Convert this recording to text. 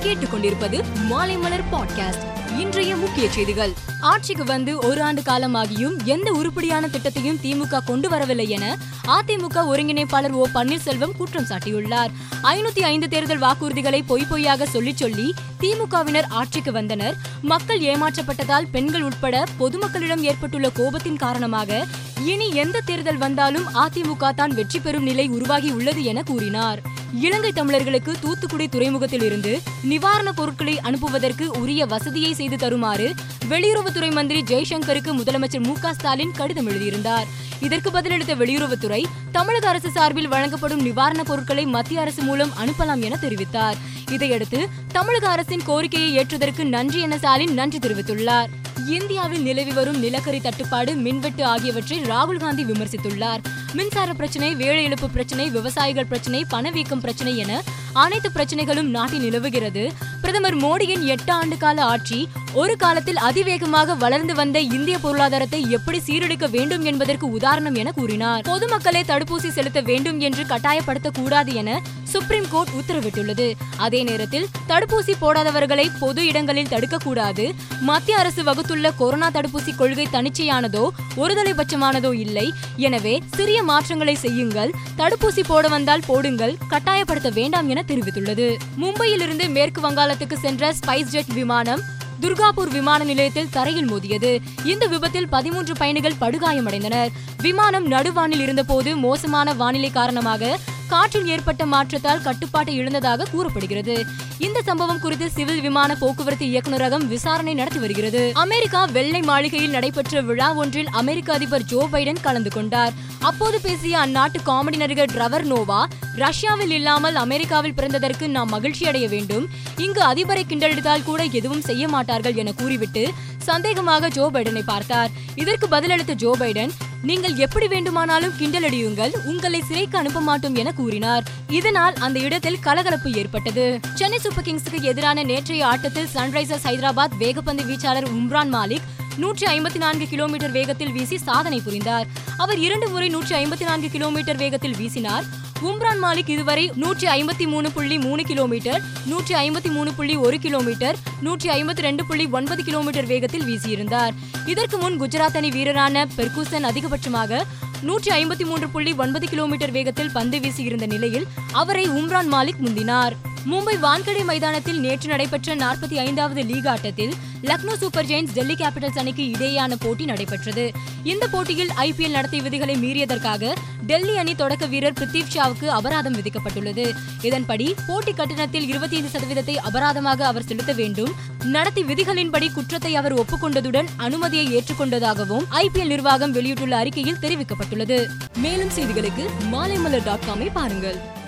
கேட்டுக்கொண்டிருப்பது மாலைமலர் பாட்காஸ்ட். இன்றைய முக்கிய செய்திகள். ஆட்சிக்கு வந்து ஒரு ஆண்டு காலமாகியும் எந்த உருப்படியான திட்டத்தையும் திமுக கொண்டு வரவில்லை என அதிமுக ஒருங்கிணைப்பாளர் ஓ பன்னீர்செல்வம் குற்றம் சாட்டியுள்ளார். ஐநூத்தி ஐந்து தேர்தல் வாக்குறுதிகளை பொய் பொய்யாக சொல்லி சொல்லி திமுகவினர் ஆட்சிக்கு வந்தனர். மக்கள் ஏமாற்றப்பட்டதால் பெண்கள் உட்பட பொதுமக்களிடம் ஏற்பட்டுள்ள கோபத்தின் காரணமாக இனி எந்த தேர்தல் வந்தாலும் அதிமுக தான் வெற்றி பெறும் நிலை உருவாகி உள்ளது என கூறினார். இலங்கை தமிழர்களுக்கு தூத்துக்குடி துறைமுகத்தில் இருந்து நிவாரணப் பொருட்களை அனுப்புவதற்கு உரிய வசதியை செய்து தருமாறு வெளியுறவுத்துறை மந்திரி ஜெய்சங்கருக்கு முதலமைச்சர் மு ஸ்டாலின் கடிதம் எழுதியிருந்தார். இதற்கு பதிலளித்த வெளியுறவுத்துறை தமிழக அரசு சார்பில் வழங்கப்படும் நிவாரணப் பொருட்களை மத்திய அரசு மூலம் அனுப்பலாம் என தெரிவித்தார். இதையடுத்து தமிழக அரசின் கோரிக்கையை ஏற்றதற்கு நன்றி என ஸ்டாலின் நன்றி தெரிவித்துள்ளார். இந்தியாவில் நிலவி வரும் நிலக்கரி தட்டுப்பாடு மின்வெட்டு ஆகியவற்றை ராகுல் காந்தி விமர்சித்துள்ளார். மின்சார பிரச்சனை வேலை இழப்பு பிரச்சனை விவசாயிகள் பிரச்சனை பணவீக்கம் பிரச்சனை என அனைத்து பிரச்சனைகளும் நாட்டில் நிலவுகிறது. பிரதமர் மோடியின் எட்டு ஆண்டு கால ஆட்சி ஒரு காலத்தில் அதிவேகமாக வளர்ந்து வந்த இந்திய பொருளாதாரத்தை எப்படி சீரழிக்க வேண்டும் என்பதற்கு உதாரணம் என கூறினார். பொதுமக்களை தடுப்பூசி செலுத்த வேண்டும் என்று கட்டாயப்படுத்தக்கூடாது என சுப்ரீம் கோர்ட் உத்தரவிட்டுள்ளது. அதே நேரத்தில் தடுப்பூசி போடாதவர்களை பொது இடங்களில் தடுக்கக்கூடாது. மத்திய அரசு வகுத்துள்ள கொரோனா தடுப்பூசி கொள்கை தனிச்சையானதோ ஒருதலைபட்சமானதோ இல்லை. எனவே சிறிய மாற்றங்களை செய்யுங்கள். தடுப்பூசி போட வந்தால் போடுங்கள். கட்டாயப்படுத்த வேண்டாம் என தெரிவித்துள்ளது. மும்பையிலிருந்து மேற்கு வங்காள வங்காளத்துக்கு சென்ற ஸ்பைஸ் ஜெட் விமானம் துர்காபூர் விமான நிலையத்தில் தரையில் மோதியது. இந்த விபத்தில் பதிமூன்று பயணிகள் படுகாயமடைந்தனர். விமானம் நடுவானில் இருந்தபோது மோசமான வானிலை காரணமாக காற்றில் ஏற்பட்ட மாற்றத்தால் கட்டுப்பாட்டை இழந்ததாக கூறப்படுகிறது. இந்த சம்பவம் குறித்து சிவில் விமான போக்குவரத்து இயக்குநரகம் விசாரணை நடத்தி வருகிறது. அமெரிக்கா வெள்ளை மாளிகையில் நடைபெற்ற விழா ஒன்றில் அமெரிக்க அதிபர் ஜோ பைடன் கலந்து கொண்டார். அப்போது பேசிய அந்நாட்டு காமெடி நடிகர் ட்ரவர் நோவா ரஷ்யாவில் இல்லாமல் அமெரிக்காவில் பிறந்ததற்கு நாம் மகிழ்ச்சி அடைய வேண்டும். இங்கு அதிபரை கிண்டலிட்டால் கூட எதுவும் செய்ய மாட்டார்கள் என கூறிவிட்டு சந்தேகமாக ஜோ பைடனை பார்த்தார். இதற்கு பதிலளித்த ஜோ பைடன் நீங்கள் எப்படி வேண்டுமானாலும் கிண்டலடியுங்கள் உங்களை சிறைக்கு அனுப்ப மாட்டோம் என கூறினார். இதனால் அந்த இடத்தில் கலகலப்பு ஏற்பட்டது. சென்னை சூப்பர் கிங்ஸுக்கு எதிரான நேற்றைய ஆட்டத்தில் சன்ரைசர்ஸ் ஹைதராபாத் வேகப்பந்து வீச்சாளர் உம்ரான் மாலிக் நூற்றி ஐம்பத்தி நான்கு கிலோமீட்டர் வேகத்தில் வீசி சாதனை புரிந்தார். அவர் இரண்டு முறை நூற்றி ஐம்பத்தி நான்கு கிலோமீட்டர் வேகத்தில் வீசினார். உம்ரான் மாலிக் இதுவரை நூற்றி ஐம்பத்தி மூணு புள்ளி மூணு கிலோமீட்டர் நூற்றி ஐம்பத்தி மூணு புள்ளி ஒரு கிலோமீட்டர் நூற்றி ஐம்பத்தி ரெண்டு புள்ளி ஒன்பது கிலோமீட்டர் வேகத்தில் வீசியிருந்தார். இதற்கு முன் குஜராத் அணி வீரரான பெர்கூசன் அதிகபட்சமாக நூற்றி ஐம்பத்தி மூன்று புள்ளி ஒன்பது கிலோமீட்டர் வேகத்தில் பந்து வீசியிருந்த நிலையில் அவரை உம்ரான் மாலிக் முந்தினார். மும்பை வான்கடை மைதானத்தில் நேற்று நடைபெற்ற நாற்பத்தி ஐந்தாவது லீக் ஆட்டத்தில் Lucknow super giants Delhi capitals அணிக்கு இடையேயான போட்டி நடைபெற்றது. இந்த போட்டியில் ஐபிஎல் நடத்தை விதிகளை மீறியதற்காக டெல்லி அணி தொடக்க வீரர் பிரித்திவ் ஷாவுக்கு அபராதம் விதிக்கப்பட்டுள்ளது. இதன்படி போட்டி கட்டணத்தில் இருபத்தி ஐந்து சதவீதத்தை அபராதமாக அவர் செலுத்த வேண்டும். நடத்தி விதிகளின்படி குற்றத்தை அவர் ஒப்புக்கொண்டதுடன் அனுமதியை ஏற்றுக்கொண்டதாகவும் ஐபிஎல் நிர்வாகம் வெளியிட்டுள்ள அறிக்கையில் தெரிவிக்கப்பட்டுள்ளது. மேலும் செய்திகளுக்கு மாலைமலர் டாட் காமை பாருங்கள்.